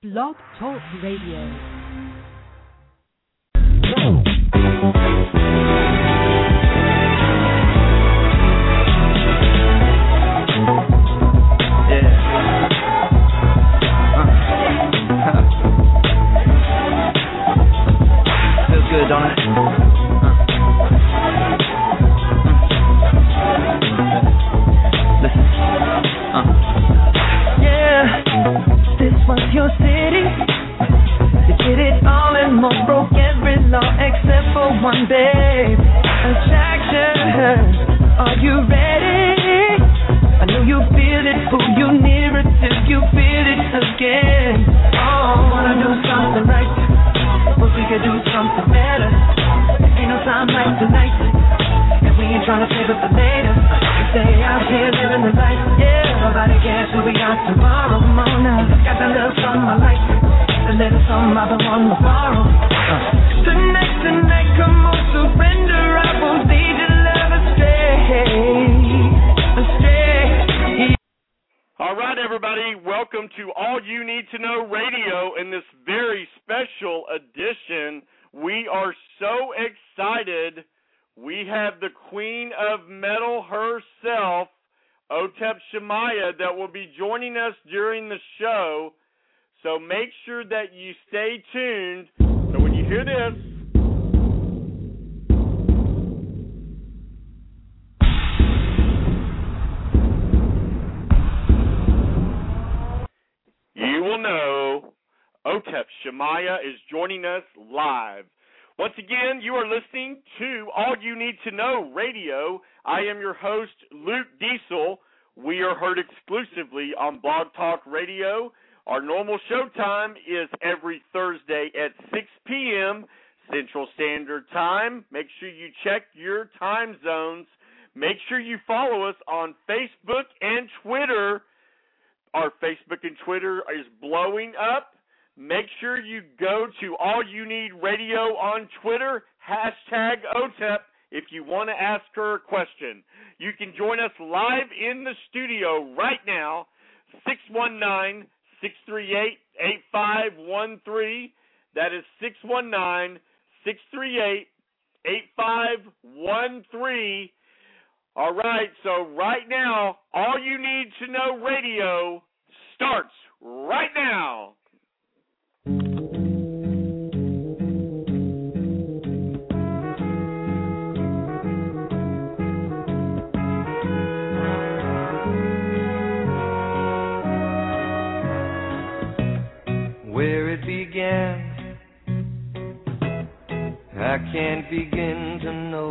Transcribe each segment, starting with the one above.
Blog Talk Radio. One, babe. Attraction. Are you ready? I know you feel it, pull you nearer till you feel it again. Oh, wanna do something right, but we could do something better. Ain't no time like tonight, and we ain't trying to save it for later. We stay out here living the life, yeah. Nobody cares who we are tomorrow. Now, got that little something I like, the little something I've been wanting to borrow. Uh. All right, everybody, welcome to All You Need to Know Radio in this very special edition. We are so excited. We have the Queen of Metal herself, Otep Shamaya, that will be joining us during the show. So make sure that you stay tuned. So when you hear this, know Otep Shamaya is joining us live. Once again, you are listening to All You Need to Know Radio. I am your host, Luke Diesel. We are heard exclusively on Blog Talk Radio. Our normal show time is every Thursday at 6 p.m. Central Standard Time. Make sure you check your time zones. Make sure you follow us on Facebook and Twitter. Our Facebook and Twitter is blowing up. Make sure you go to All You Need Radio on Twitter, hashtag OTEP, if you want to ask her a question. You can join us live in the studio right now, 619 638 8513. That is 619 638 8513. All right, so right now, All You Need to Know Radio starts right now. where it began. I can't begin to know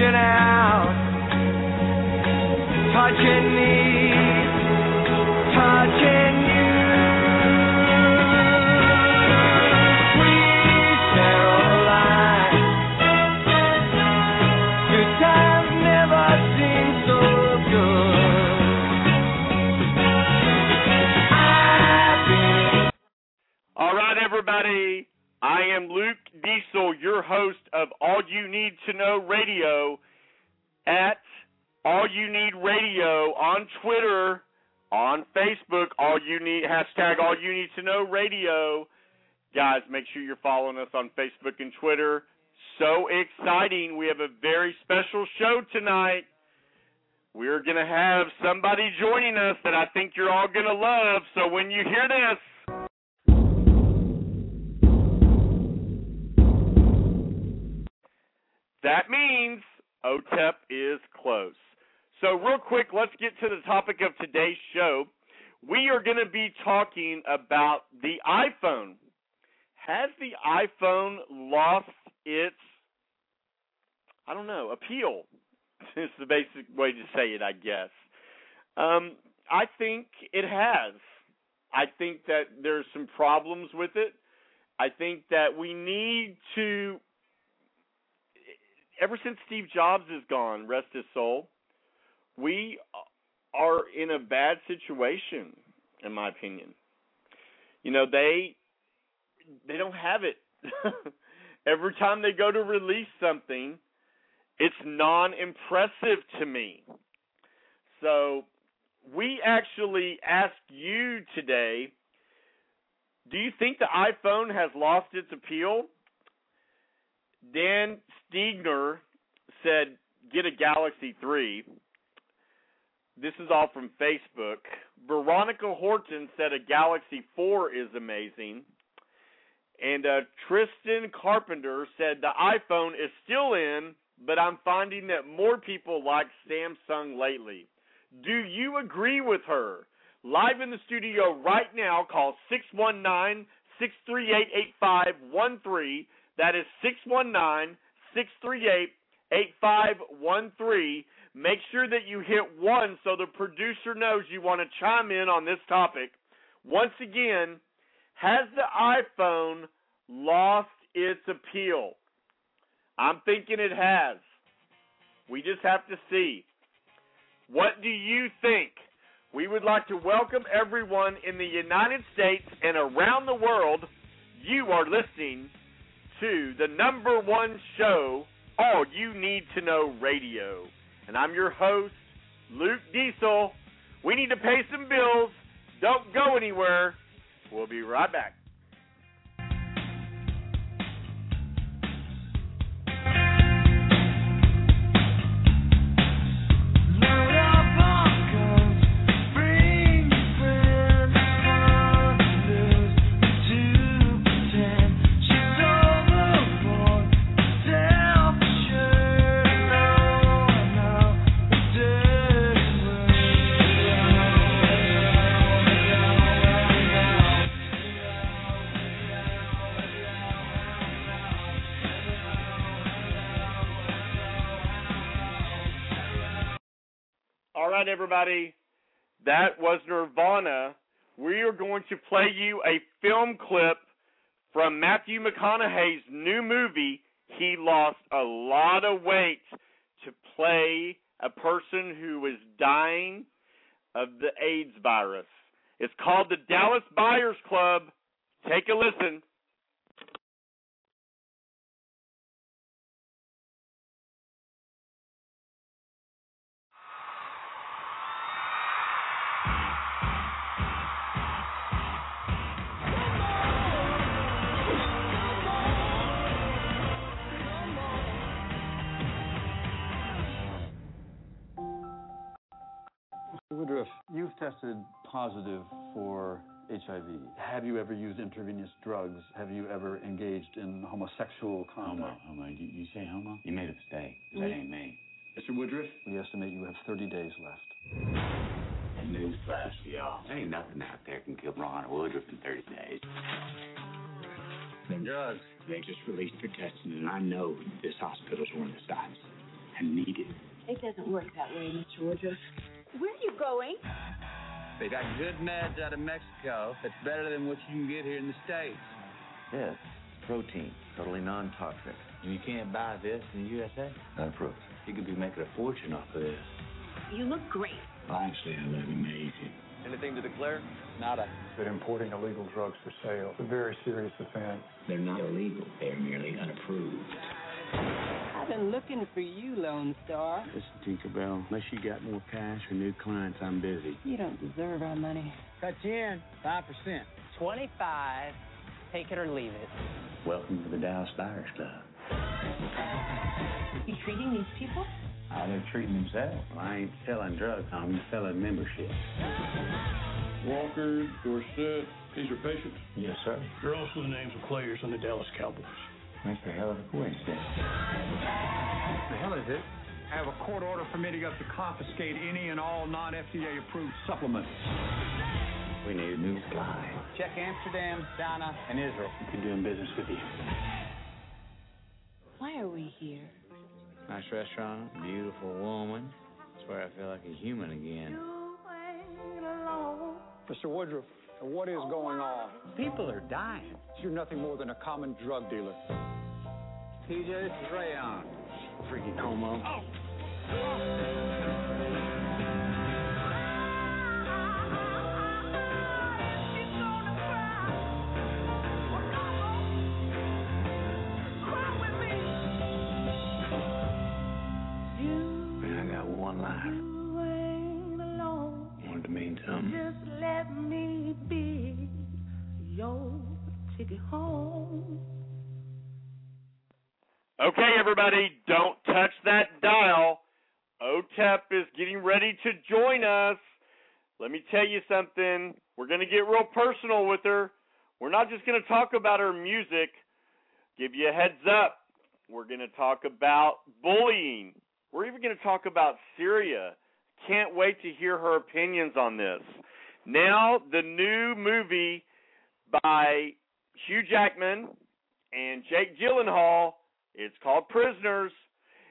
reaching out, touching me, touching you. All right, everybody. I am Luke Diesel, your host of All You Need to Know Radio at All You Need Radio on Twitter, on Facebook, All You Need hashtag All You Need to Know Radio. Guys, make sure you're following us on Facebook and Twitter. So exciting. We have a very special show tonight. We're going to have somebody joining us that I think you're all going to love. So when you hear this, That means OTEP is close. So, real quick, let's get to the topic of today's show. We are going to be talking about the iPhone. Has the iPhone lost its, I don't know, appeal? It's the basic way to say it, I guess. Um, I think it has. I think that there's some problems with it. I think that we need to ever since Steve Jobs is gone, rest his soul, we are in a bad situation in my opinion. You know, they they don't have it. Every time they go to release something, it's non-impressive to me. So, we actually ask you today, do you think the iPhone has lost its appeal? Dan Stiegner said, get a Galaxy 3. This is all from Facebook. Veronica Horton said a Galaxy 4 is amazing. And uh, Tristan Carpenter said the iPhone is still in, but I'm finding that more people like Samsung lately. Do you agree with her? Live in the studio right now, call 619 638 8513. That is 619 638 8513. Make sure that you hit one so the producer knows you want to chime in on this topic. Once again, has the iPhone lost its appeal? I'm thinking it has. We just have to see. What do you think? We would like to welcome everyone in the United States and around the world. You are listening to the number one show, All You Need to Know Radio. And I'm your host, Luke Diesel. We need to pay some bills. Don't go anywhere. We'll be right back. Everybody. That was Nirvana. We are going to play you a film clip from Matthew McConaughey's new movie. He lost a lot of weight to play a person who is dying of the AIDS virus. It's called the Dallas Buyers Club. Take a listen. Tested positive for HIV. Have you ever used intravenous drugs? Have you ever engaged in homosexual conduct? Homo, homo. You, you say homo? You made a mistake. That ain't me. Mr. Woodruff, we estimate you have 30 days left. Newsflash for y'all. There ain't nothing out there can kill Ron Woodruff in 30 days. Them drugs. They just released their testing, and I know this hospital's one of the sites. I need it. It doesn't work that way, Mr. Woodruff. Where are you going? Uh, They got good meds out of Mexico that's better than what you can get here in the States. This protein, totally non-toxic. And you can't buy this in the USA. Unapproved. You could be making a fortune off of this. You look great. Well, actually, I look amazing. Anything to declare? Nada. that importing illegal drugs for sale is a very serious offense. They're not illegal. They're merely unapproved. I've been looking for you, Lone Star. Listen, Tinkerbell, unless you got more cash or new clients, I'm busy. You don't deserve our money. Cut you in 5%. 25. Take it or leave it. Welcome to the Dallas Buyers Club. You treating these people? How they're treating themselves. Well, I ain't selling drugs, I'm selling membership. Walker, Dorsett, these are patients. Yes, sir. They're also the names of players on the Dallas Cowboys. That's a hell of a coincidence. The hell is it? I have a court order permitting us to confiscate any and all non-FDA approved supplements. We need a new guy. Check Amsterdam, China, and Israel. We've been doing business with you. Why are we here? Nice restaurant, beautiful woman. That's where I feel like a human again. Mr. Woodruff, What is going on? People are dying. You're nothing more than a common drug dealer. TJ, this is Rayon. Freaking homo. Man, oh. Okay, everybody, don't touch that dial. OTEP is getting ready to join us. Let me tell you something. We're going to get real personal with her. We're not just going to talk about her music. Give you a heads up. We're going to talk about bullying. We're even going to talk about Syria. Can't wait to hear her opinions on this. Now, the new movie by Hugh Jackman and Jake Gyllenhaal. It's called Prisoners.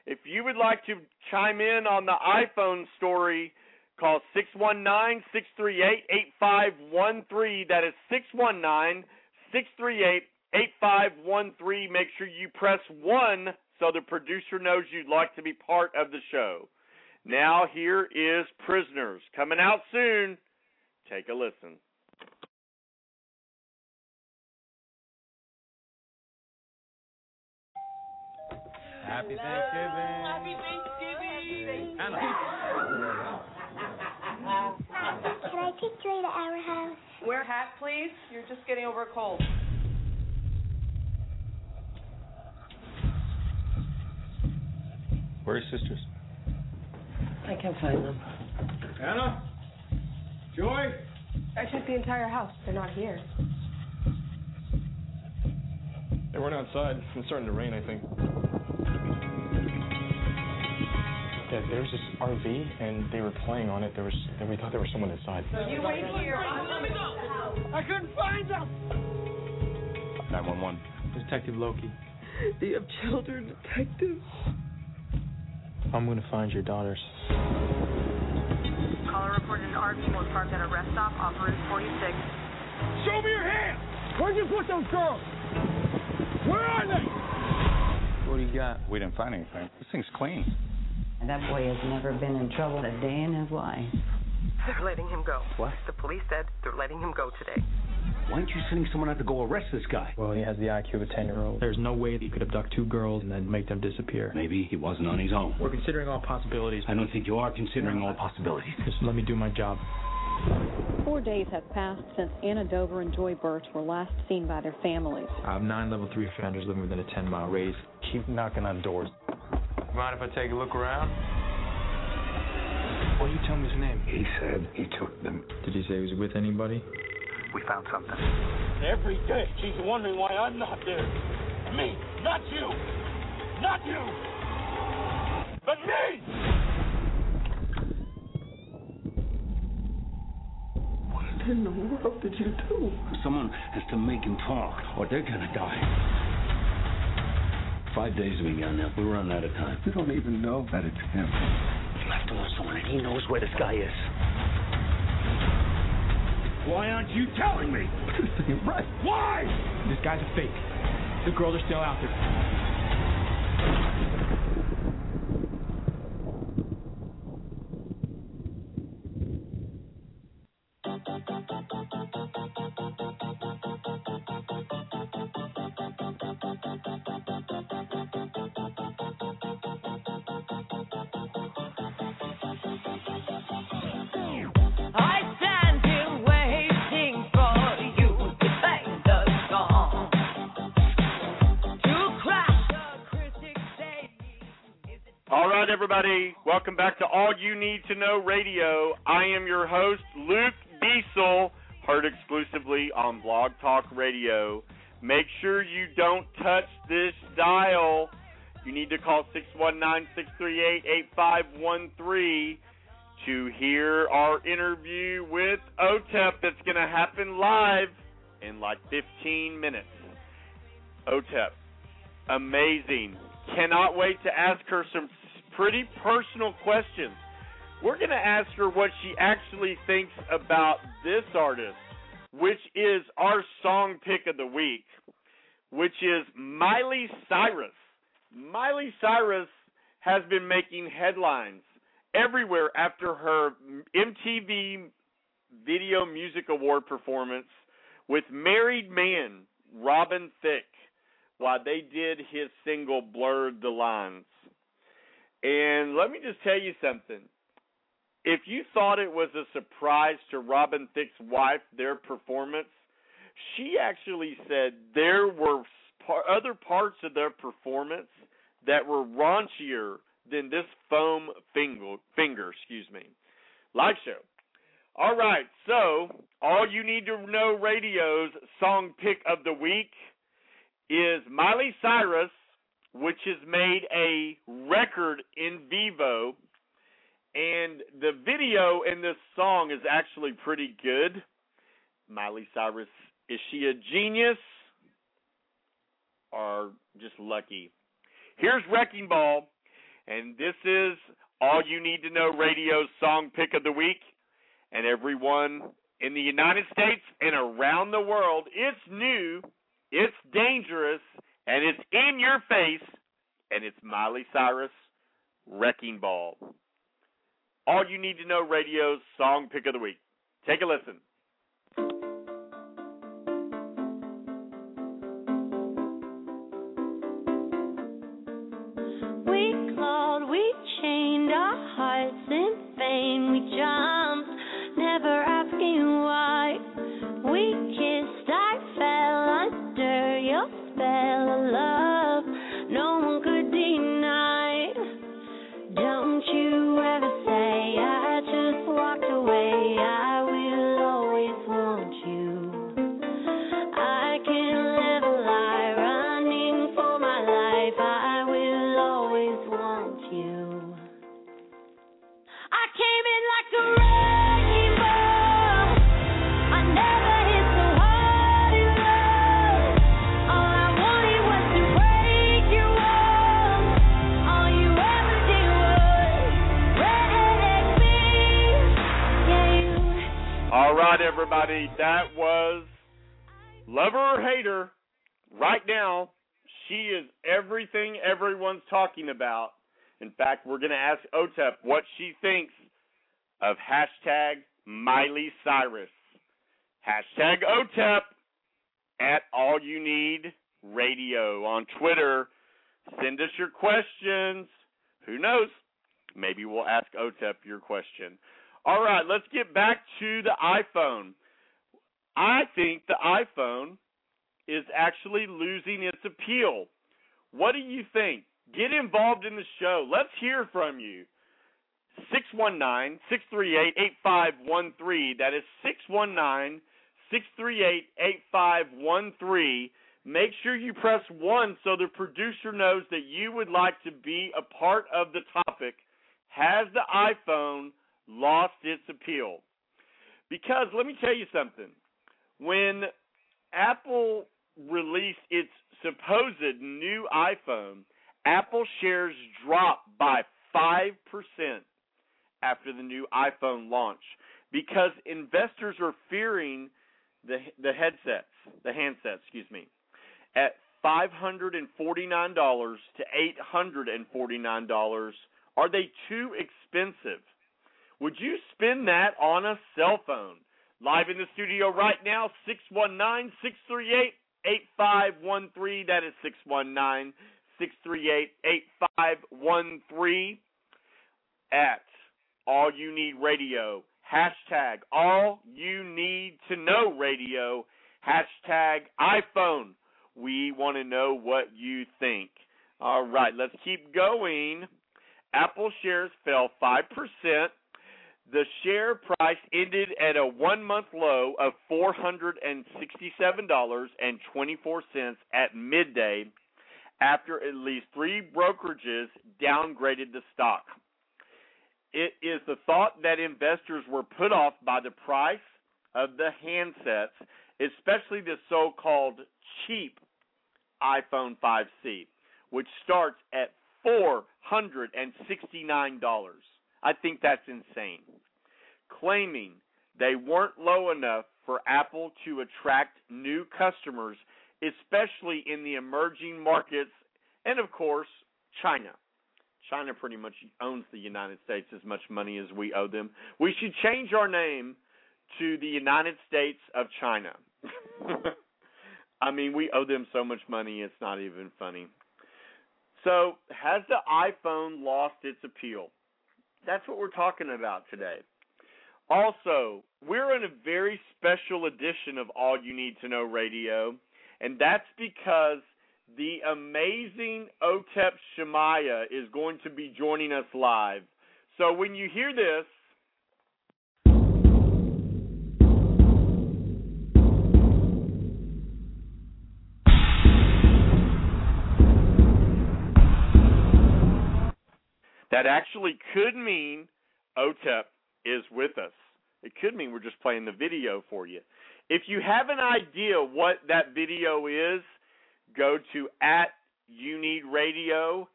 If you would like to chime in on the iPhone story, call 619 638 8513. That is 619 638 8513. Make sure you press 1 so the producer knows you'd like to be part of the show. Now, here is Prisoners. Coming out soon. Take a listen. Happy Thanksgiving. Happy Thanksgiving. Can I take Dre to our house? Wear a hat, please. You're just getting over a cold. Where are your sisters? I can't find them. Anna? Joy? I checked the entire house. They're not here. They weren't outside. It's starting to rain, I think. Yeah, there was this RV, and they were playing on it. There was, and we thought there was someone inside. You wait here. Let me go. I couldn't find them. 911. Detective Loki. Do you have children, detective? I'm gonna find your daughters. Caller reported an RV was parked at a rest stop off Route 46. Show me your hands. Where'd you put those girls? Where are they? What do you got? We didn't find anything. This thing's clean. And that boy has never been in trouble a day in his life. They're letting him go. What? The police said they're letting him go today. Why aren't you sending someone out to go arrest this guy? Well, he has the IQ of a 10 year old. There's no way that you could abduct two girls and then make them disappear. Maybe he wasn't on his own. We're considering all possibilities. I don't think you are considering all possibilities. Just let me do my job. Four days have passed since Anna Dover and Joy Birch were last seen by their families. I have nine level three offenders living within a 10 mile radius. Keep knocking on doors. Mind if I take a look around? What Well, you tell me his name. He said he took them. Did he say he was with anybody? We found something. Every day she's wondering why I'm not there. Me, not you. Not you. But me. What in the world did you do? Someone has to make him talk, or they're gonna die. Five days have been gone now. We're running out of time. We don't even know that it's him. You have to know someone, and he knows where this guy is. Why aren't you telling me? This ain't right. Why? This guy's a fake. The girls are still out there. Everybody. Welcome back to All You Need to Know Radio. I am your host, Luke Diesel, heard exclusively on Blog Talk Radio. Make sure you don't touch this dial. You need to call 619 638 8513 to hear our interview with OTEP that's going to happen live in like 15 minutes. OTEP, amazing. Cannot wait to ask her some pretty personal questions. We're going to ask her what she actually thinks about this artist, which is our song pick of the week, which is Miley Cyrus. Miley Cyrus has been making headlines everywhere after her MTV Video Music Award performance with married man Robin Thicke while they did his single Blurred the Lines. And let me just tell you something. If you thought it was a surprise to Robin Thicke's wife, their performance, she actually said there were other parts of their performance that were raunchier than this foam finger, finger, excuse me. Live show. All right, so all you need to know radio's song pick of the week is Miley Cyrus, which has made a record in vivo, and the video in this song is actually pretty good. Miley Cyrus, is she a genius or just lucky? Here's Wrecking Ball, and this is All You Need to Know Radio's song pick of the week. And everyone in the United States and around the world, it's new, it's dangerous, and it's in your face, and it's Miley Cyrus Wrecking Ball. All You Need to Know Radio's song pick of the week. Take a listen. Or Hater. Right now, she is everything everyone's talking about. In fact, we're going to ask OTEP what she thinks of hashtag Miley Cyrus. Hashtag OTEP at All You Need Radio on Twitter. Send us your questions. Who knows? Maybe we'll ask OTEP your question. All right, let's get back to the iPhone. I think the iPhone is actually losing its appeal. What do you think? Get involved in the show. Let's hear from you. 619 638 8513. That is 619 638 8513. Make sure you press 1 so the producer knows that you would like to be a part of the topic. Has the iPhone lost its appeal? Because let me tell you something when Apple released its supposed new iPhone, Apple shares dropped by 5% after the new iPhone launch because investors are fearing the the headsets, the handsets, excuse me, at $549 to $849. Are they too expensive? Would you spend that on a cell phone? Live in the studio right now, 619 638 8513. That is 619 638 8513 at All You Need Radio. Hashtag All You Need to Know Radio. Hashtag iPhone. We want to know what you think. All right, let's keep going. Apple shares fell 5% the share price ended at a one month low of $467.24 at midday after at least three brokerages downgraded the stock. It is the thought that investors were put off by the price of the handsets, especially the so called cheap iPhone 5C, which starts at $469. I think that's insane. Claiming they weren't low enough for Apple to attract new customers, especially in the emerging markets and, of course, China. China pretty much owns the United States as much money as we owe them. We should change our name to the United States of China. I mean, we owe them so much money, it's not even funny. So, has the iPhone lost its appeal? That's what we're talking about today. Also, we're in a very special edition of All You Need to Know Radio, and that's because the amazing Otep Shamaya is going to be joining us live. So when you hear this, that actually could mean OTEP is with us. It could mean we're just playing the video for you. If you have an idea what that video is, go to at you need radio,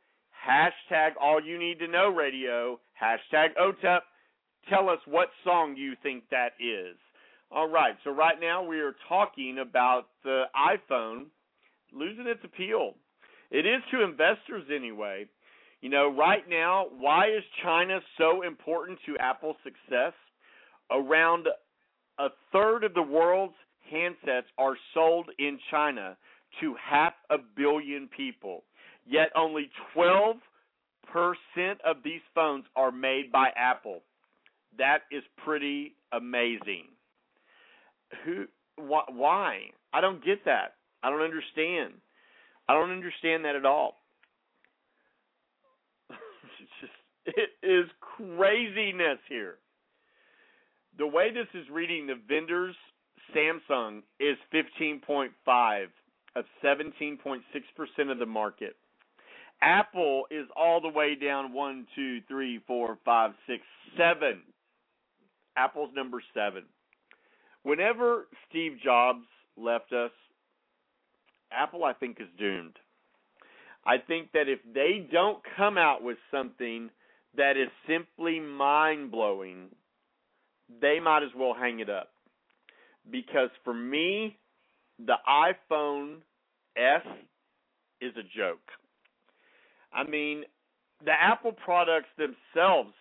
hashtag all you need to know radio, hashtag OTEP. Tell us what song you think that is. All right, so right now we are talking about the iPhone losing its appeal. It is to investors anyway. You know, right now, why is China so important to Apple's success? Around a third of the world's handsets are sold in China to half a billion people. Yet only 12% of these phones are made by Apple. That is pretty amazing. Who wh- why? I don't get that. I don't understand. I don't understand that at all. it's just it is craziness here. The way this is reading the vendors Samsung is 15.5 of 17.6% of the market. Apple is all the way down one, two, three, four, five, six, seven. Apple's number seven. Whenever Steve Jobs left us, Apple, I think, is doomed. I think that if they don't come out with something that is simply mind blowing, they might as well hang it up. Because for me, the iPhone S is a joke. I mean, the Apple products themselves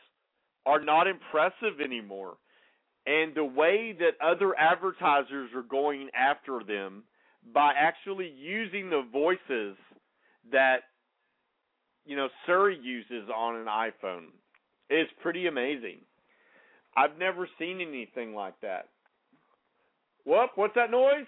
are not impressive anymore. And the way that other advertisers are going after them by actually using the voices that you know Siri uses on an iPhone is pretty amazing. I've never seen anything like that. Whoop, what's that noise?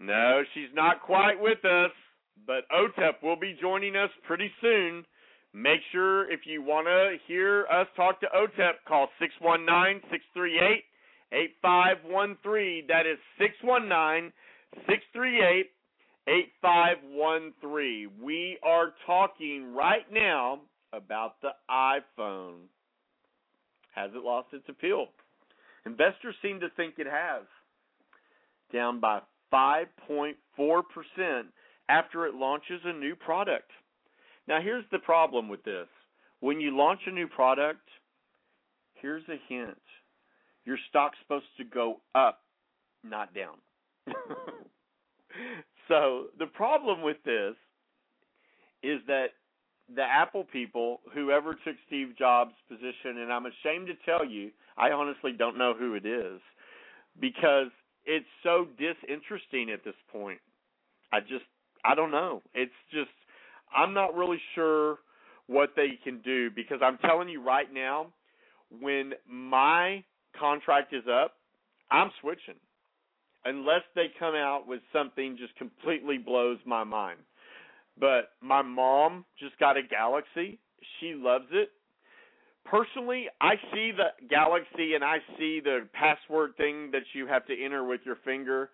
No, she's not quite with us, but OTEP will be joining us pretty soon. Make sure if you want to hear us talk to OTEP, call 619 638 8513. That is 619 638 8513. We are talking right now about the iPhone. Has it lost its appeal? Investors seem to think it has. Down by 5.4% after it launches a new product. Now, here's the problem with this when you launch a new product, here's a hint your stock's supposed to go up, not down. so, the problem with this is that the Apple people, whoever took Steve Jobs' position, and I'm ashamed to tell you, I honestly don't know who it is because it's so disinteresting at this point. I just I don't know. It's just I'm not really sure what they can do because I'm telling you right now, when my contract is up, I'm switching. Unless they come out with something just completely blows my mind. But my mom just got a Galaxy. She loves it personally, I see the Galaxy and I see the password thing that you have to enter with your finger,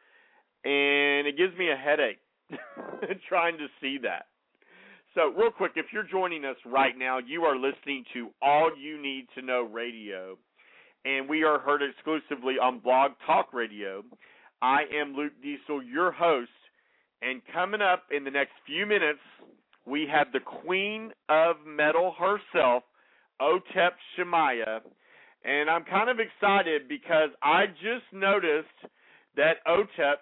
and it gives me a headache trying to see that. So, real quick, if you're joining us right now, you are listening to All You Need to Know Radio, and we are heard exclusively on Blog Talk Radio. I am Luke Diesel, your host, And coming up in the next few minutes, we have the queen of metal herself, Otep Shamaya. And I'm kind of excited because I just noticed that Otep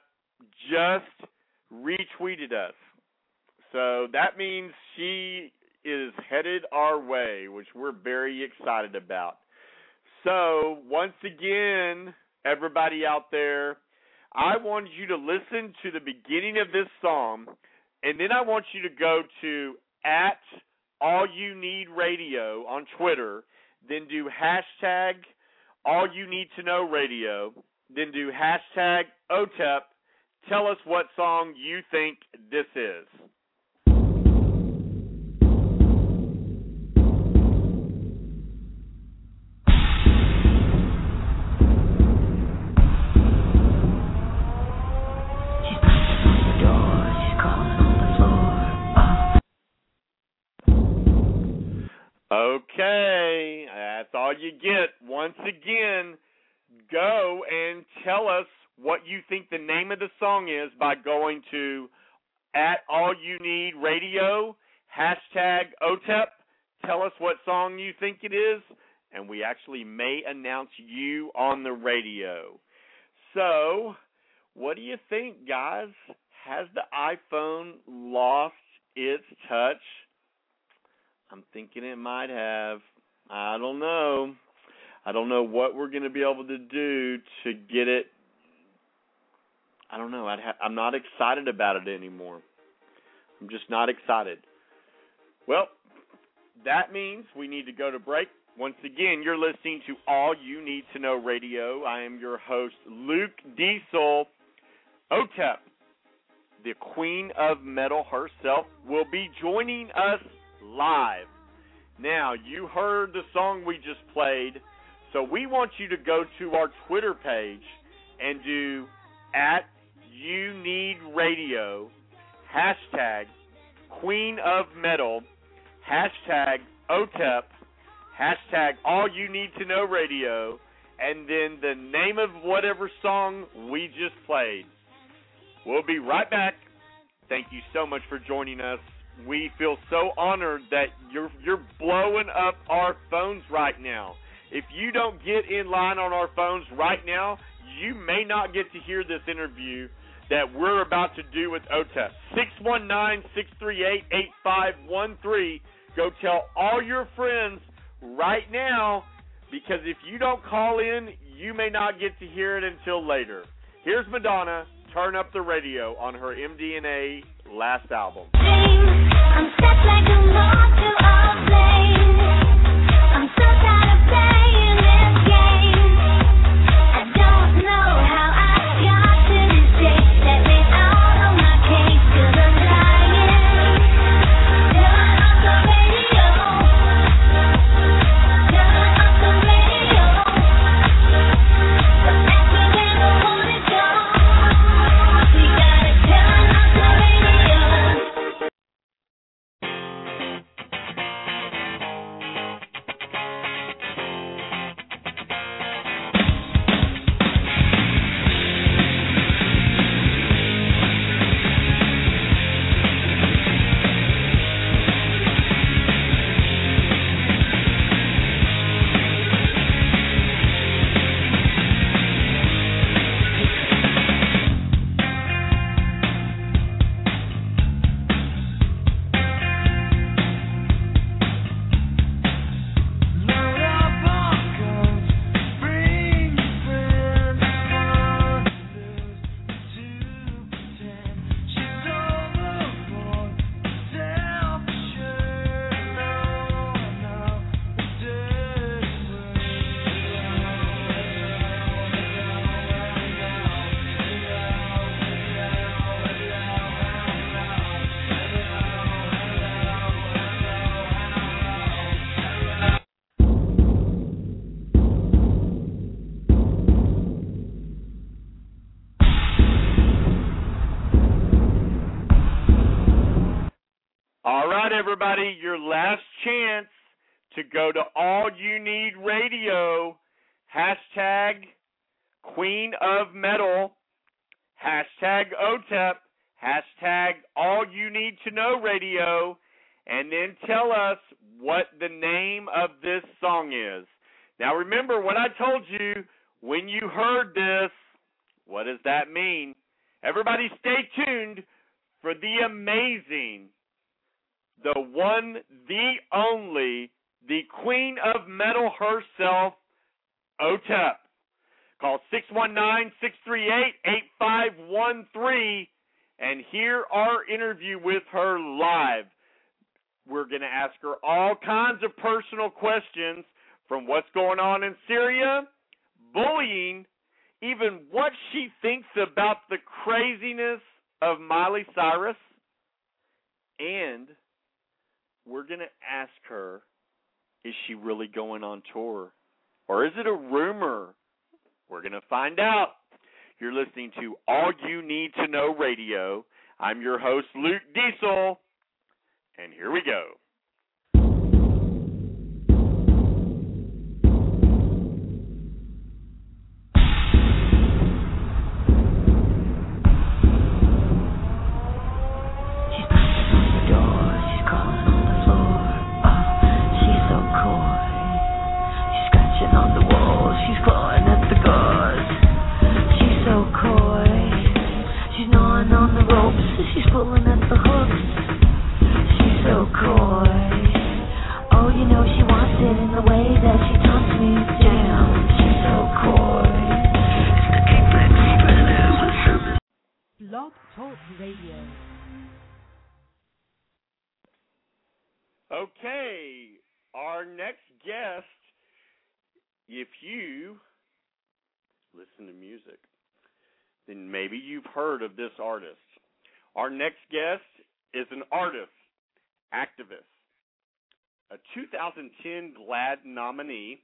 just retweeted us. So that means she is headed our way, which we're very excited about. So, once again, everybody out there, I want you to listen to the beginning of this song, and then I want you to go to at All You Need Radio on Twitter, then do hashtag All You Need to Know Radio, then do hashtag OTEP. Tell us what song you think this is. Okay, that's all you get. Once again, go and tell us what you think the name of the song is by going to at All You Need Radio, hashtag OTEP. Tell us what song you think it is, and we actually may announce you on the radio. So, what do you think, guys? Has the iPhone lost its touch? I'm thinking it might have. I don't know. I don't know what we're going to be able to do to get it. I don't know. I'd ha- I'm not excited about it anymore. I'm just not excited. Well, that means we need to go to break. Once again, you're listening to All You Need to Know Radio. I am your host, Luke Diesel. OTEP, the queen of metal herself, will be joining us live. Now, you heard the song we just played, so we want you to go to our Twitter page and do at You Need Radio, hashtag Queen of Metal, hashtag OTEP, hashtag All You Need to Know Radio, and then the name of whatever song we just played. We'll be right back. Thank you so much for joining us we feel so honored that you're you're blowing up our phones right now. If you don't get in line on our phones right now, you may not get to hear this interview that we're about to do with OTEP. 619-638-8513. Go tell all your friends right now because if you don't call in, you may not get to hear it until later. Here's Madonna, Turn Up the Radio on her MDNA last album. I'm set like a moth to a flame. Everybody, your last chance to go to All You Need Radio, hashtag Queen of Metal, hashtag OTEP, hashtag all you need to know radio, and then tell us what the name of this song is. Now remember what I told you when you heard this. What does that mean? Everybody stay tuned for the amazing, the one, the only, the queen of metal herself, OTEP. Call 619-638-8513 and hear our interview with her live. We're going to ask her all kinds of personal questions from what's going on in Syria, bullying, even what she thinks about the craziness of Miley Cyrus, and we're going to ask her is she really going on tour? Or is it a rumor? We're going to find out. You're listening to All You Need to Know Radio. I'm your host, Luke Diesel, and here we go. If you listen to music, then maybe you've heard of this artist. Our next guest is an artist, activist, a 2010 GLAAD nominee,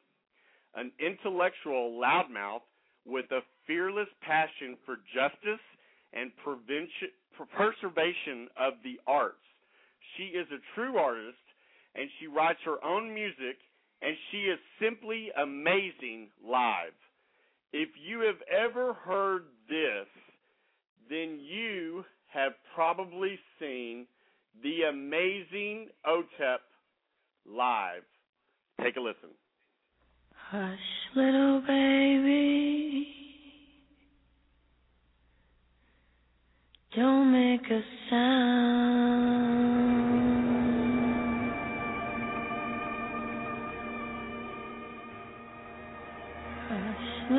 an intellectual loudmouth with a fearless passion for justice and preservation of the arts. She is a true artist and she writes her own music and she is simply amazing live. If you have ever heard this, then you have probably seen the amazing OTEP live. Take a listen. Hush, little baby. Don't make a sound.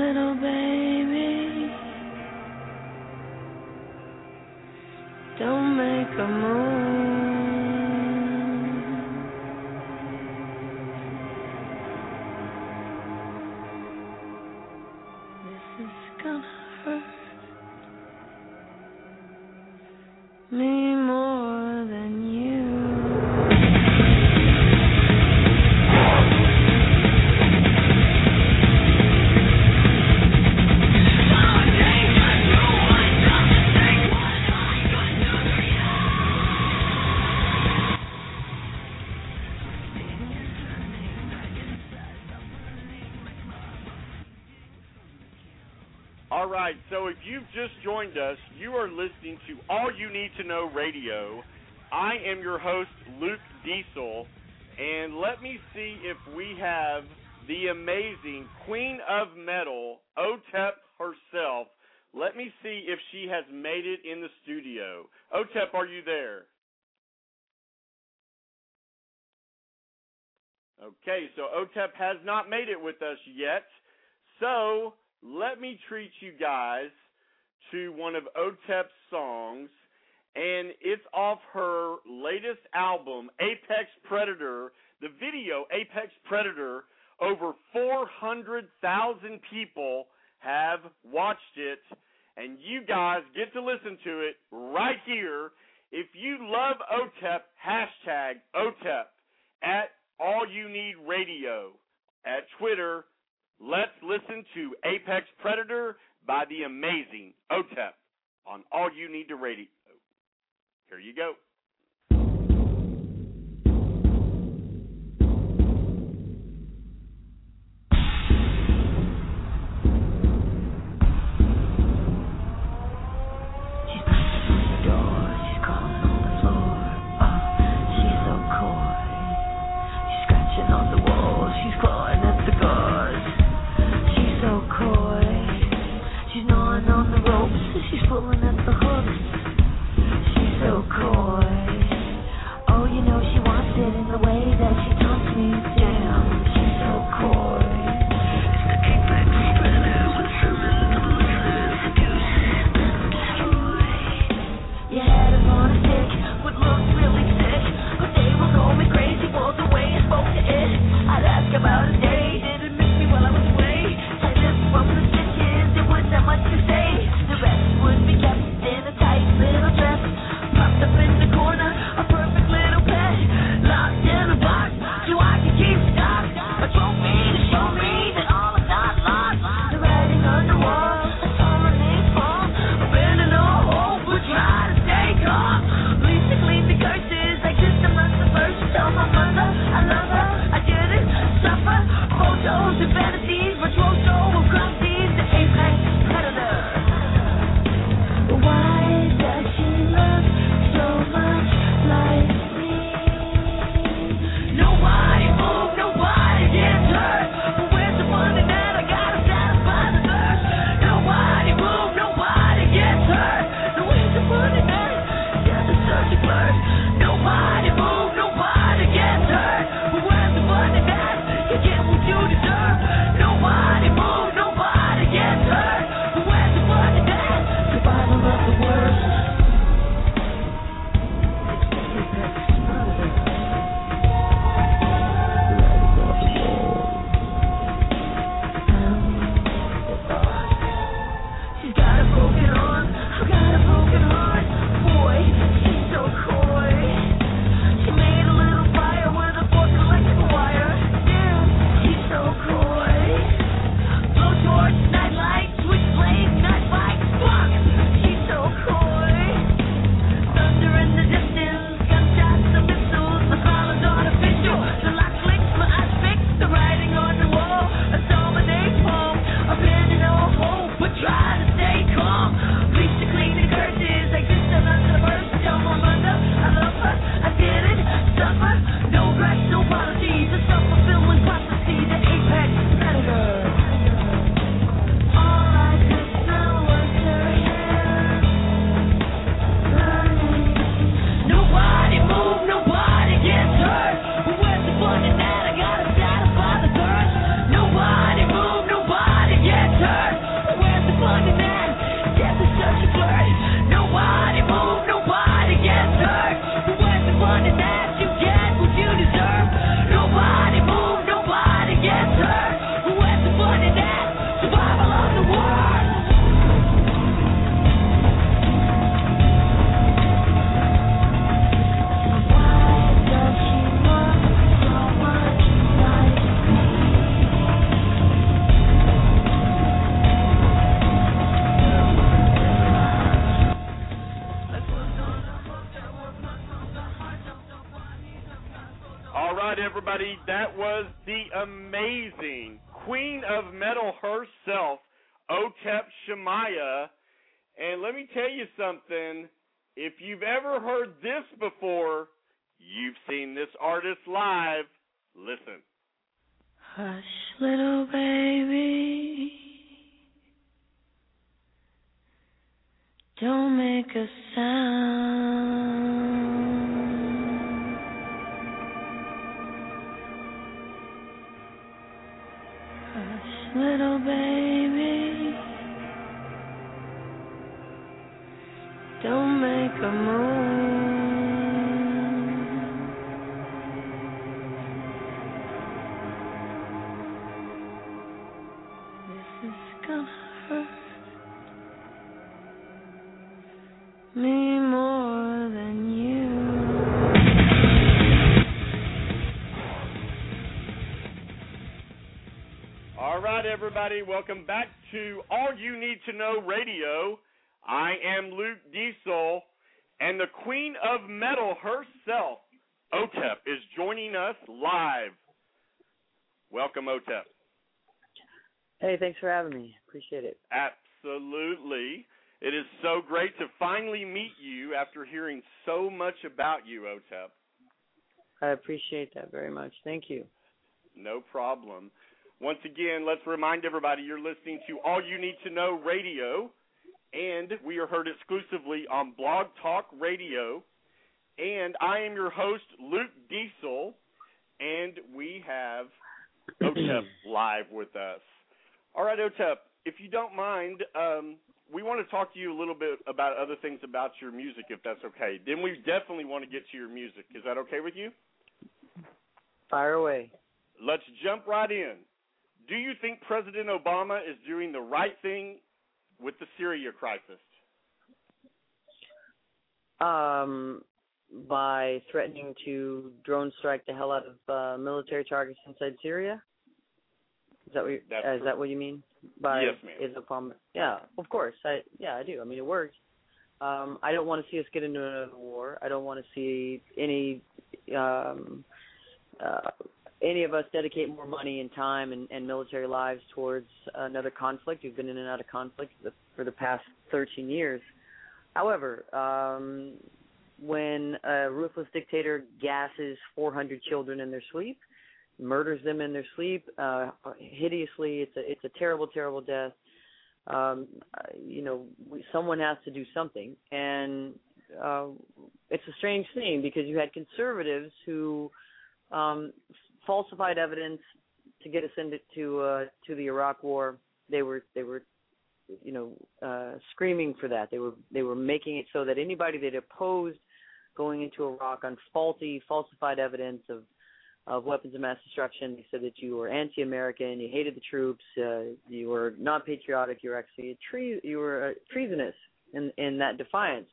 Little baby. Don't make a move. All right, so if you've just joined us, you are listening to All You Need to Know Radio. I am your host, Luke Diesel, and let me see if we have the amazing Queen of Metal, OTEP herself. Let me see if she has made it in the studio. OTEP, are you there? Okay, so OTEP has not made it with us yet. So let me treat you guys to one of OTEP's songs, and it's off her latest album, Apex Predator. The video, Apex Predator, over 400,000 people have watched it, and you guys get to listen to it right here. If you love OTEP, hashtag OTEP at All You Need Radio at Twitter. Let's listen to Apex Predator by the amazing OTEP on All You Need to Radio. Here you go. tell you something. If you've ever heard this before, you've seen this artist live. Listen. Hush, little baby. Don't make a sound. Hush, little baby. Don't make a move. This is gonna hurt me more than you. All right, everybody, welcome back to All You Need to Know Radio. I am Luke Diesel, and the queen of metal herself, Otep, is joining us live. Welcome, Otep. Hey, thanks for having me. Appreciate it. Absolutely. It is so great to finally meet you after hearing so much about you, Otep. I appreciate that very much. Thank you. No problem. Once again, let's remind everybody you're listening to All You Need to Know Radio and we are heard exclusively on Blog Talk Radio. And I am your host, Luke Diesel, and we have OTEP live with us. All right, OTEP, if you don't mind, um, we want to talk to you a little bit about other things about your music, if that's okay. Then we definitely want to get to your music. Is that okay with you? Fire away. Let's jump right in. Do you think President Obama is doing the right thing with the Syria crisis? Um, by threatening to drone strike the hell out of uh, military targets inside Syria. Is that what you, uh, is that what you mean? By Yes, ma'am. is Obama? Yeah, of course. I yeah, I do. I mean, it works. Um, I don't want to see us get into another war. I don't want to see any um, uh, any of us dedicate more money and time and, and military lives towards another conflict. We've been in and out of conflict for the past 13 years. However, um, when a ruthless dictator gasses 400 children in their sleep, murders them in their sleep uh, hideously, it's a it's a terrible, terrible death. Um, you know, someone has to do something, and uh, it's a strange thing because you had conservatives who um, falsified evidence to get us into to, uh, to the Iraq War. They were they were you know uh, screaming for that. They were they were making it so that anybody that opposed going into Iraq on faulty falsified evidence of of weapons of mass destruction. They said that you were anti-American, you hated the troops, uh, you were not patriotic, you were actually a tre- you were uh, treasonous in in that defiance.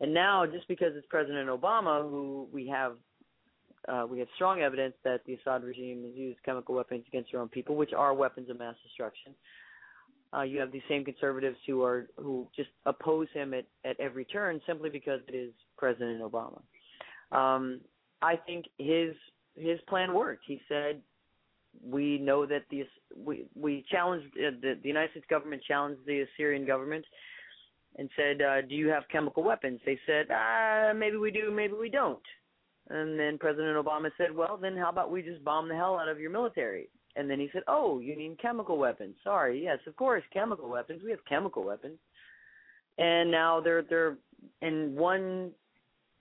And now, just because it's President Obama, who we have uh, we have strong evidence that the Assad regime has used chemical weapons against their own people, which are weapons of mass destruction. Uh, you have these same conservatives who are who just oppose him at, at every turn simply because it is President Obama. Um, I think his his plan worked. He said, "We know that the we we challenged uh, the, the United States government challenged the Syrian government and said, uh, "Do you have chemical weapons?" They said, "Ah, maybe we do, maybe we don't." And then President Obama said, "Well, then how about we just bomb the hell out of your military?" And then he said, "Oh, you mean chemical weapons? Sorry, yes, of course, chemical weapons. We have chemical weapons." And now they're they're in one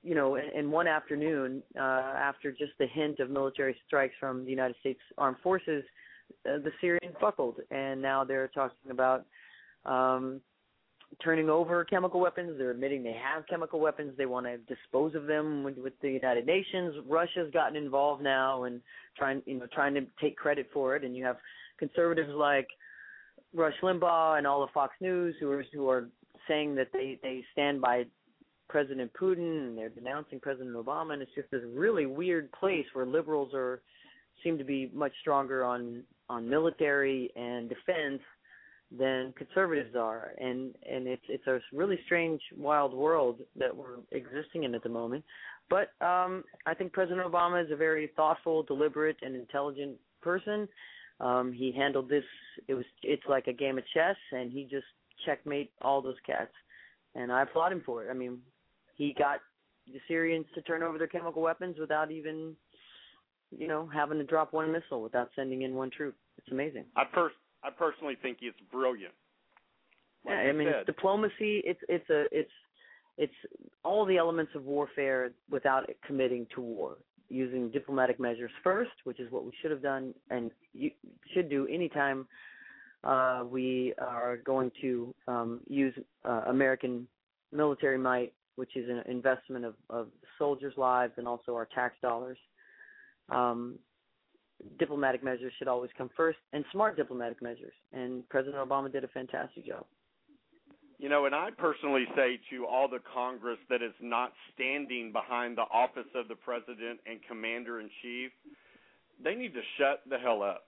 you know, in, one afternoon, uh, after just the hint of military strikes from the United States Armed Forces, uh, the Syrians buckled, and now they're talking about um, turning over chemical weapons. They're admitting they have chemical weapons. They want to dispose of them with, with the United Nations. Russia's gotten involved now and trying, you know, trying to take credit for it. And you have conservatives like Rush Limbaugh and all of Fox News who are who are saying that they they stand by President Putin and they're denouncing President Obama and it's just this really weird place where liberals are seem to be much stronger on on military and defense than conservatives are. And and it's it's a really strange wild world that we're existing in at the moment. But um I think President Obama is a very thoughtful deliberate and intelligent person. Um he handled this it was it's like a game of chess and he just checkmate all those cats. And I applaud him for it. I mean he got the Syrians to turn over their chemical weapons without even, you know, having to drop one missile without sending in one troop. It's amazing. I pers- I personally think it's brilliant. Like yeah, I mean, said. diplomacy. It's it's a it's it's all the elements of warfare without committing to war. Using diplomatic measures first, which is what we should have done and you should do anytime uh, we are going to um, use uh, American military might which is an investment of, of soldiers' lives and also our tax dollars. Um, diplomatic measures should always come first, and smart diplomatic measures. And President Obama did a fantastic job. You know, and I personally say to all the Congress that is not standing behind the office of the president and commander in chief, they need to shut the hell up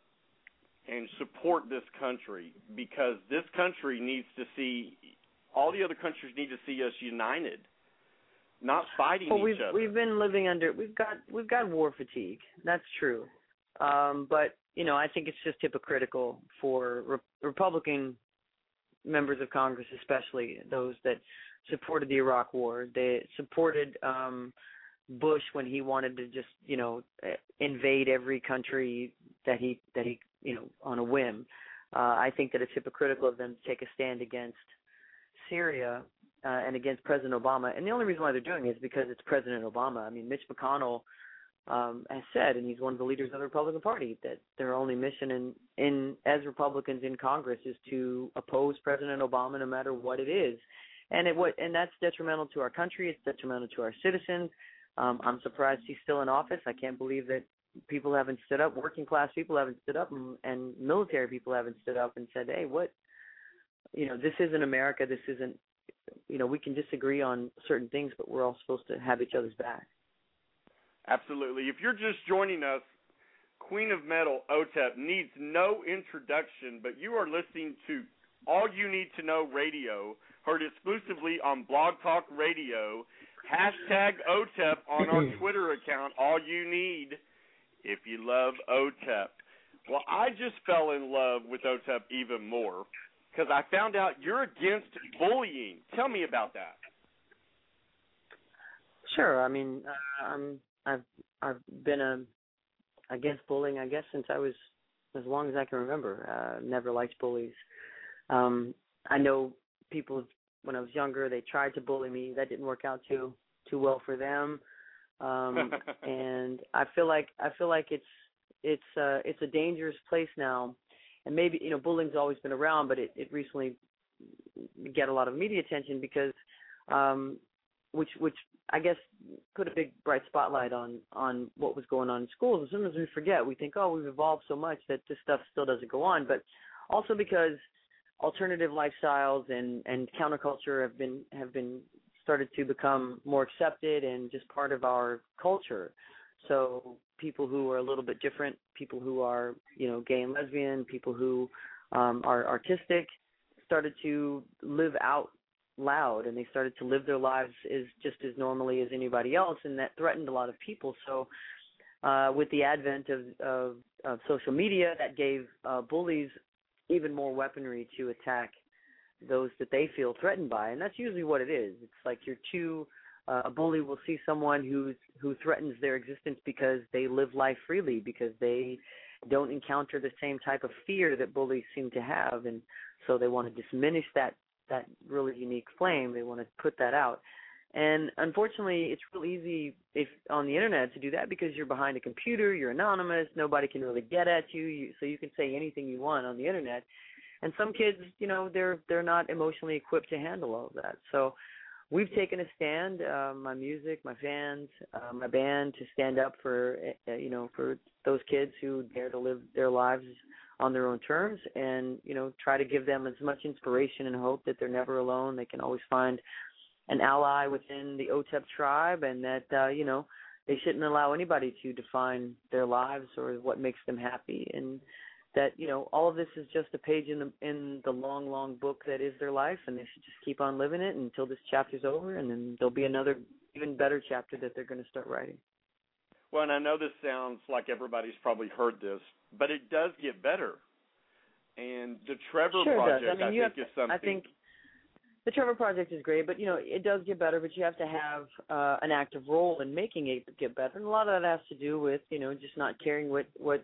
and support this country because this country needs to see all the other countries need to see us united not fighting well, each we've other. we've been living under we've got we've got war fatigue. That's true. Um, but you know, I think it's just hypocritical for re- Republican members of Congress, especially those that supported the Iraq War. They supported um, Bush when he wanted to just you know eh, invade every country that he that he you know on a whim. Uh, I think that it's hypocritical of them to take a stand against Syria uh, and against President Obama. And the only reason why they're doing it is because it's President Obama. I mean, Mitch McConnell um, has said, and he's one of the leaders of the Republican Party, that their only mission in, in as Republicans in Congress is to oppose President Obama no matter what it is. And it what and that's detrimental to our country. It's detrimental to our citizens. Um, I'm surprised he's still in office. I can't believe that people haven't stood up, working class people haven't stood up, and, and military people haven't stood up and said, "Hey, what? You know, this isn't America. This isn't. You know, we can disagree on certain things, but we're all supposed to have each other's back." Absolutely. If you're just joining us, Queen of Metal OTEP needs no introduction, but you are listening to All You Need to Know Radio, heard exclusively on Blog Talk Radio. Hashtag OTEP on our Twitter account, All You Need if you love OTEP. Well, I just fell in love with OTEP even more because I found out you're against bullying. Tell me about that. Sure. I mean, uh, I'm I've I've been a against bullying, I guess, since I was as long as I can remember. Uh, never liked bullies. Um, I know people when I was younger they tried to bully me. That didn't work out too too well for them um and i feel like i feel like it's it's uh it's a dangerous place now and maybe you know bullying's always been around but it it recently get a lot of media attention because um which which i guess put a big bright spotlight on on what was going on in schools and sometimes we forget we think oh we've evolved so much that this stuff still doesn't go on but also because alternative lifestyles and and counterculture have been have been started to become more accepted and just part of our culture. So people who are a little bit different, people who are, you know, gay and lesbian, people who um, are artistic, started to live out loud and they started to live their lives as just as normally as anybody else and that threatened a lot of people so uh with the advent of of, of social media that gave uh bullies even more weaponry to attack those that they feel threatened by, and that's usually what it is. It's like you're too. Uh, a bully will see someone who's who threatens their existence because they live life freely because they don't encounter the same type of fear that bullies seem to have, and so they want to diminish that that really unique flame. They want to put that out. And unfortunately, it's real easy if on the internet to do that because you're behind a computer, you're anonymous, nobody can really get at you, you so you can say anything you want on the internet and some kids you know they're they're not emotionally equipped to handle all of that so we've taken a stand uh, my music my fans uh, my band to stand up for uh, you know for those kids who dare to live their lives on their own terms and you know try to give them as much inspiration and hope that they're never alone. They can always find an ally within the OTEP tribe and that uh you know they shouldn't allow anybody to define their lives or what makes them happy. And that you know all of this is just a page in the in the long long book that is their life and they should just keep on living it until this chapter's over and then there'll be another even better chapter that they're going to start writing well and i know this sounds like everybody's probably heard this but it does get better and the trevor sure project does. I, mean, I think have, is something i think the Trevor Project is great, but you know it does get better. But you have to have uh, an active role in making it get better, and a lot of that has to do with you know just not caring what what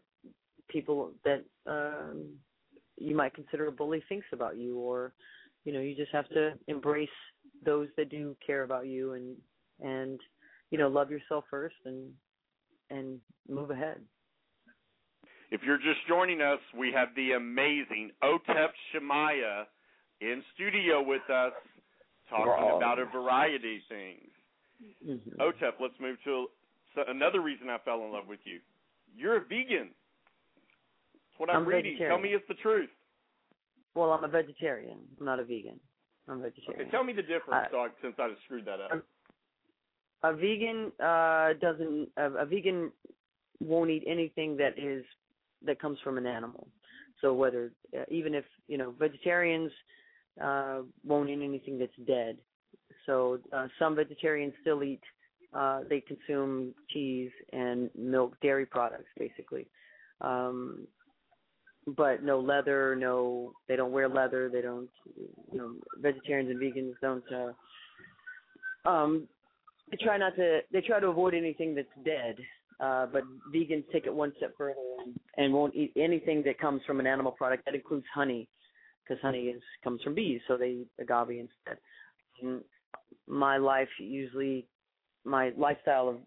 people that um you might consider a bully thinks about you or you know you just have to embrace those that do care about you and and you know love yourself first and and move ahead. If you're just joining us we have the amazing otep Shamaya in studio with us talking about a variety of things. Mm-hmm. otep let's move to another reason i fell in love with you. You're a vegan what I'm, I'm reading. Tell me it's the truth. Well, I'm a vegetarian. I'm not a vegan. I'm a vegetarian. Okay, tell me the difference, uh, since I just screwed that up. A, a vegan uh doesn't. A, a vegan won't eat anything that is that comes from an animal. So whether uh, even if you know vegetarians uh won't eat anything that's dead. So uh, some vegetarians still eat. Uh, they consume cheese and milk, dairy products, basically. Um, but no leather, no they don't wear leather, they don't you know, vegetarians and vegans don't uh um they try not to they try to avoid anything that's dead. Uh but vegans take it one step further and, and won't eat anything that comes from an animal product. That includes honey. because honey is comes from bees, so they eat agave instead. Um, my life usually, my lifestyle of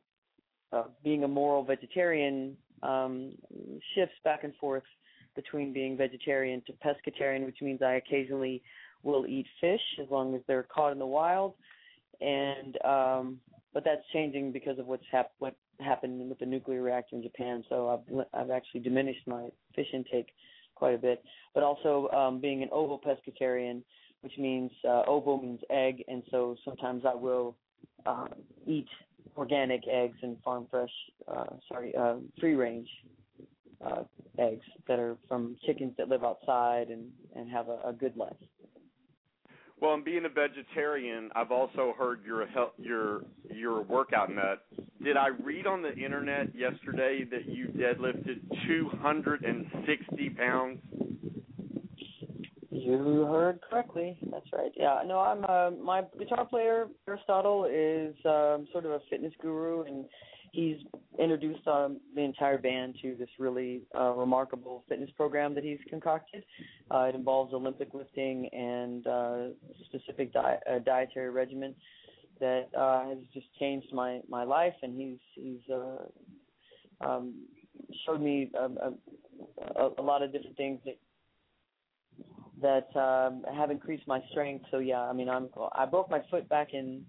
being a moral vegetarian um, shifts back and forth between being vegetarian to pescatarian, which means I occasionally will eat fish as long as they're caught in the wild, and um, but that's changing because of what's hap- what happened with the nuclear reactor in Japan. So I've I've actually diminished my fish intake quite a bit, but also um, being an ovo pescatarian, which means uh, ovo means egg, and so sometimes I will uh, eat organic eggs and farm fresh, uh, sorry, uh, free range uh, eggs that are from chickens that live outside and and have a, a good life. Well, and being a vegetarian, I've also heard you're a health, you're you're a workout nut. Did I read on the internet yesterday that you deadlifted 260 pounds? You heard correctly. That's right. Yeah. No, I'm uh, my guitar player Aristotle is um, sort of a fitness guru, and he's introduced um, the entire band to this really uh, remarkable fitness program that he's concocted. Uh, it involves Olympic lifting and uh, specific di- uh, dietary regimen that uh, has just changed my my life, and he's he's uh, um, showed me a, a, a lot of different things that that um, have increased my strength. So yeah, I mean, I'm I broke my foot back in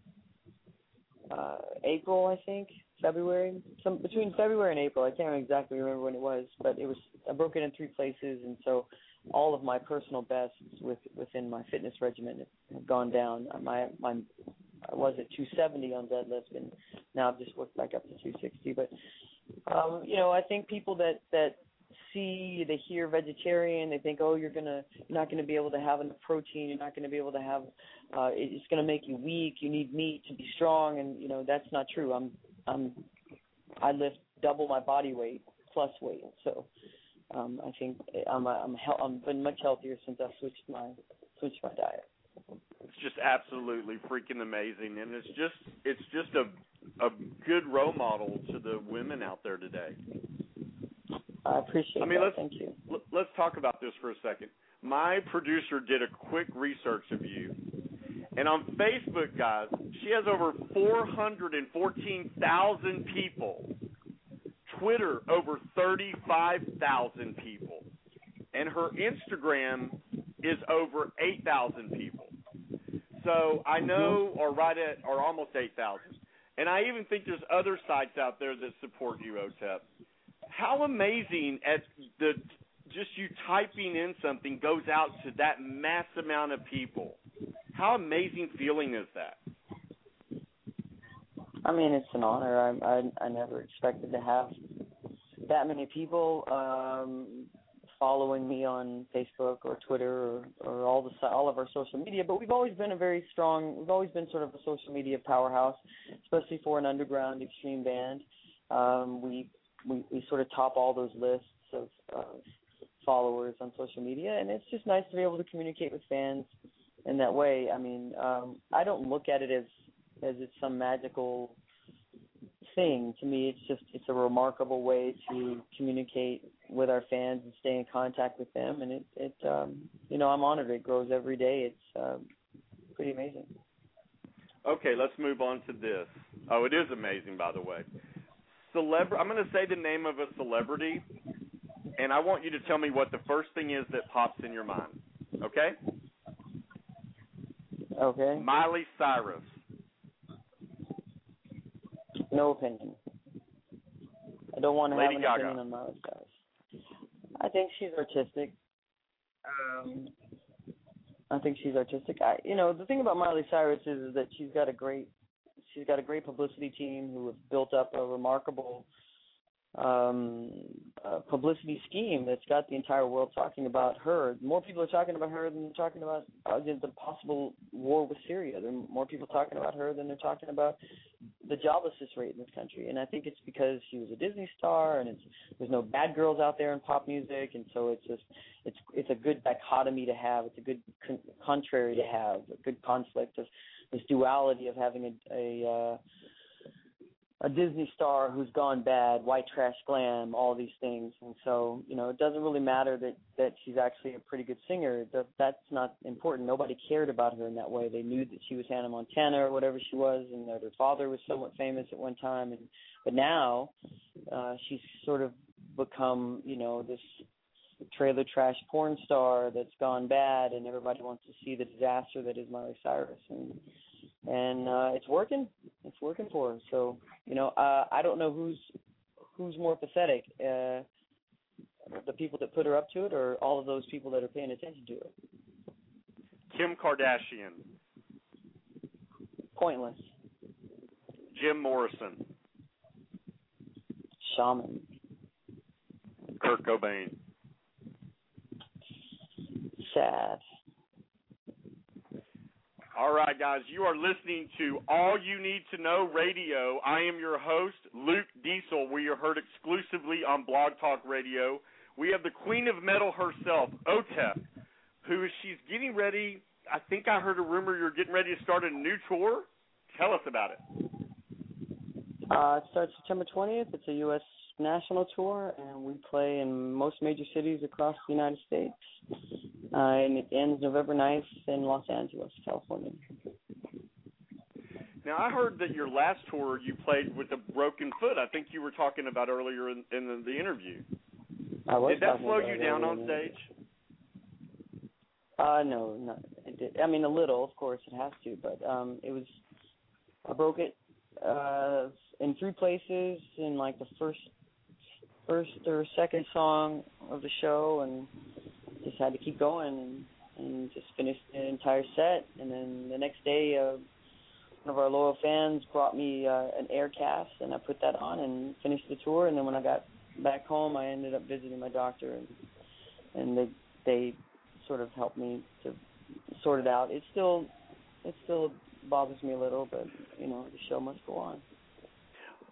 uh, April, I think, February, some between February and April. I can't exactly remember when it was, but it was I broke it in three places, and so all of my personal bests with within my fitness regimen have gone down. My my I was at 270 on deadlift, and now I've just worked back up to 260. But um, you know, I think people that that see they hear vegetarian, they think, oh, you're gonna you're not gonna be able to have enough protein, you're not gonna be able to have uh, it's gonna make you weak. You need meat to be strong, and you know that's not true. I'm I'm I lift double my body weight plus weight, so um, I think I'm a, I'm he- I'm been much healthier since I switched my switched my diet. It's just absolutely freaking amazing, and it's just it's just a a good role model to the women out there today. I appreciate I mean, that. let's Thank you. l- let's talk about this for a second. My producer did a quick research of you, and on Facebook, guys, she has over 414,000 people. Twitter, over 35,000 people, and her Instagram is over 8,000 people. So I mm-hmm. know, or right at, or almost 8,000. And I even think there's other sites out there that support you, OTEP. How amazing at the just you typing in something goes out to that mass amount of people. How amazing feeling is that? I mean, it's an honor. I I, I never expected to have that many people um, following me on Facebook or Twitter or, or all the all of our social media. But we've always been a very strong. We've always been sort of a social media powerhouse, especially for an underground extreme band. Um, we we we sort of top all those lists of, of followers on social media, and it's just nice to be able to communicate with fans in that way. I mean, um, I don't look at it as as it's some magical thing. To me, it's just it's a remarkable way to communicate with our fans and stay in contact with them. And it it um, you know I'm honored. It grows every day. It's um, pretty amazing. Okay, let's move on to this. Oh, it is amazing, by the way. Celebr- I'm going to say the name of a celebrity, and I want you to tell me what the first thing is that pops in your mind. Okay? Okay. Miley Cyrus. No opinion. I don't want to Lady have an Gaga. opinion on Miley Cyrus. I think she's artistic. Um, I think she's artistic. I, you know, the thing about Miley Cyrus is, is that she's got a great, she's got a great publicity team who have built up a remarkable um uh, publicity scheme that's got the entire world talking about her. More people are talking about her than talking about uh, the possible war with Syria. There are more people talking about her than they're talking about the joblessness rate in this country. And I think it's because she was a Disney star, and it's there's no bad girls out there in pop music, and so it's just it's it's a good dichotomy to have. It's a good con- contrary to have. A good conflict of this duality of having a a uh, a Disney star who's gone bad, white trash glam, all these things. And so, you know, it doesn't really matter that that she's actually a pretty good singer. That that's not important. Nobody cared about her in that way. They knew that she was Hannah Montana or whatever she was, and that her father was somewhat famous at one time. And but now, uh, she's sort of become, you know, this trailer trash porn star that's gone bad, and everybody wants to see the disaster that is Miley Cyrus. And and uh, it's working. It's working for her. So you know, uh, I don't know who's who's more pathetic, uh, the people that put her up to it, or all of those people that are paying attention to it. Kim Kardashian. Pointless. Jim Morrison. Shaman. Kurt Cobain. Sad. All right, guys, you are listening to All You Need to Know Radio. I am your host, Luke Diesel. We are heard exclusively on Blog Talk Radio. We have the Queen of Metal herself, OTEP, who is she's getting ready. I think I heard a rumor you're getting ready to start a new tour. Tell us about it. Uh, it starts September 20th. It's a U.S. national tour, and we play in most major cities across the United States. Uh, and it ends November 9th in Los Angeles, California. Now, I heard that your last tour you played with a broken foot. I think you were talking about earlier in, in the, the interview. I was Did that slow you down on stage? Uh, no, not. It did. I mean, a little, of course, it has to, but um, it was. I broke it uh, in three places in like the first, first or second song of the show, and just had to keep going and, and just finished the entire set. And then the next day, uh, one of our loyal fans brought me uh, an air cast, and I put that on and finished the tour. And then when I got back home, I ended up visiting my doctor, and and they they sort of helped me to sort it out. It still it still bothers me a little, but you know the show must go on.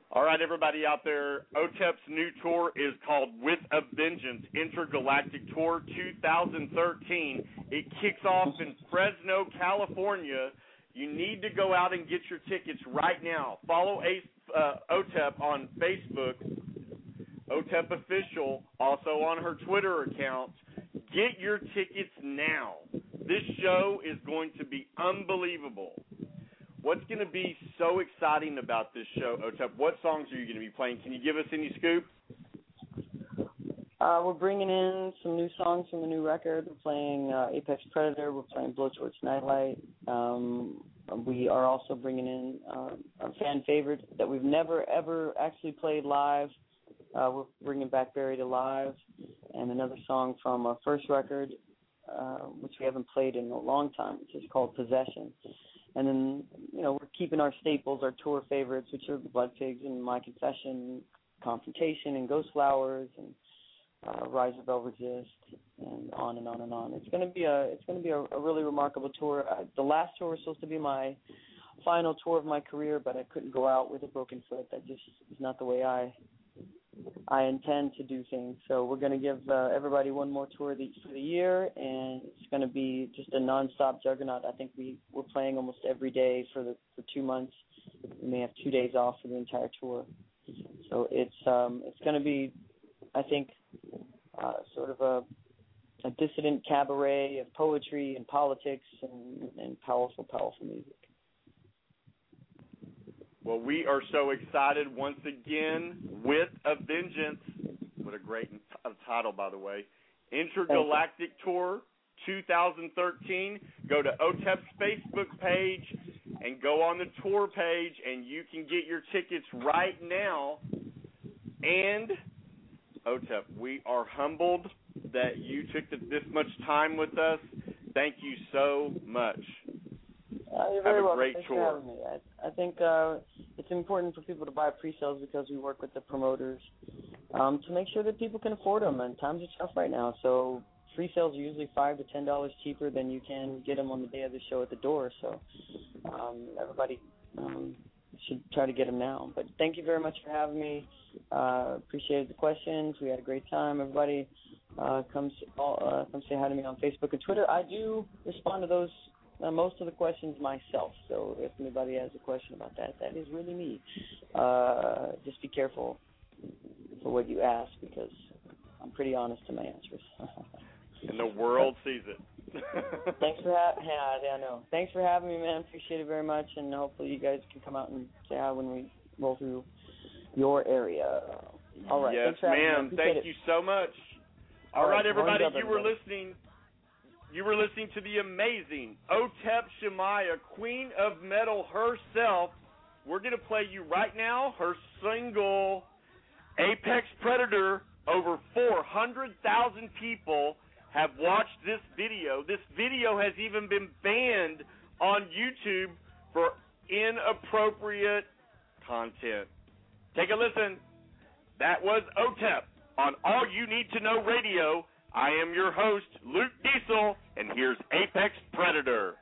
All right, everybody out there, OTEP's new tour is called With a Vengeance Intergalactic Tour 2013. It kicks off in Fresno, California. You need to go out and get your tickets right now. Follow Ace, uh, OTEP on Facebook, OTEP Official, also on her Twitter account. Get your tickets now. This show is going to be unbelievable. What's going to be so exciting about this show, OTEP? What songs are you going to be playing? Can you give us any scoop? Uh, we're bringing in some new songs from the new record. We're playing uh, Apex Predator. We're playing Blowtorch Nightlight. Um, we are also bringing in uh, a fan favorite that we've never ever actually played live. Uh, we're bringing back Buried Alive, and another song from our first record, uh, which we haven't played in a long time, which is called Possession. And then, you know, we're keeping our staples, our tour favorites, which are the Blood Pigs and My Confession, Confrontation, and Ghost Flowers, and uh, Rise Above Resist, and on and on and on. It's to be a it's to be a, a really remarkable tour. Uh, the last tour was supposed to be my final tour of my career, but I couldn't go out with a broken foot. That just is not the way I I intend to do things. So we're going to give uh, everybody one more tour the, for the year, and it's going to be just a nonstop juggernaut. I think we we're playing almost every day for the for two months. We may have two days off for the entire tour. So it's um it's going to be, I think, uh, sort of a a dissident cabaret of poetry and politics and, and powerful, powerful music. Well, we are so excited once again with a vengeance. What a great title, by the way. Intergalactic Tour 2013. Go to OTEP's Facebook page and go on the tour page, and you can get your tickets right now. And OTEP, we are humbled that you took the, this much time with us. Thank you so much. Uh, Have a great Thanks tour. I, I think uh, it's important for people to buy pre-sales because we work with the promoters um, to make sure that people can afford them. And times are tough right now, so pre-sales are usually five to ten dollars cheaper than you can get them on the day of the show at the door. So um, everybody um, should try to get them now. But thank you very much for having me. Uh, appreciated the questions. We had a great time. Everybody, uh, come uh, come say hi to me on Facebook and Twitter. I do respond to those uh, most of the questions myself. So if anybody has a question about that, that is really me. Uh, just be careful for what you ask because I'm pretty honest in my answers. and the world sees it. Thanks for having. Yeah, I know. Thanks for having me, man. Appreciate it very much, and hopefully you guys can come out and say hi when we roll through your area. All right. Yes, ma'am. Thank it. you so much. All, All right, right, everybody. you were listening. You were listening to the amazing Otep Shamaya, Queen of Metal herself. We're gonna play you right now her single, Apex Predator. Over 400,000 people have watched this video. This video has even been banned on YouTube for inappropriate content. Take a listen. That was OTEP on All You Need to Know Radio. I am your host, Luke Diesel, and here's Apex Predator.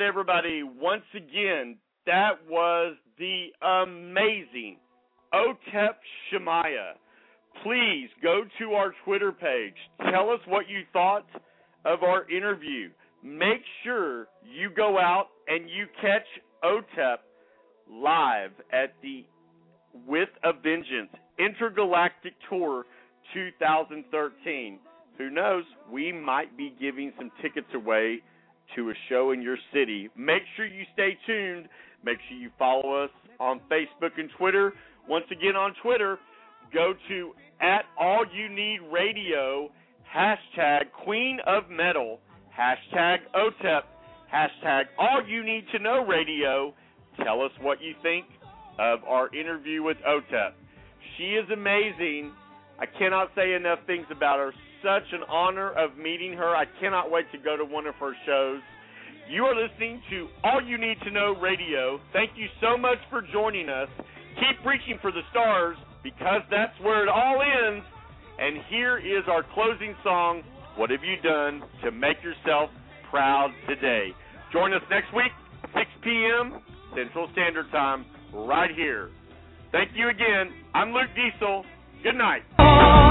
Right, everybody. Once again, that was the amazing Otep Shamaya. Please go to our Twitter page. Tell us what you thought of our interview. Make sure you go out and you catch Otep live at the With a Vengeance Intergalactic Tour 2013. Who knows? We might be giving some tickets away to a show in your city. Make sure you stay tuned. Make sure you follow us on Facebook and Twitter. Once again, on Twitter, go to at All You Need Radio, hashtag Queen of Metal, hashtag OTEP, hashtag All You Need to Know Radio. Tell us what you think of our interview with OTEP. She is amazing. I cannot say enough things about her. Such an honor of meeting her. I cannot wait to go to one of her shows. You are listening to All You Need to Know Radio. Thank you so much for joining us. Keep reaching for the stars because that's where it all ends. And here is our closing song, What Have You Done to Make Yourself Proud Today? Join us next week, 6 p.m. Central Standard Time, right here. Thank you again. I'm Luke Diesel. Good night.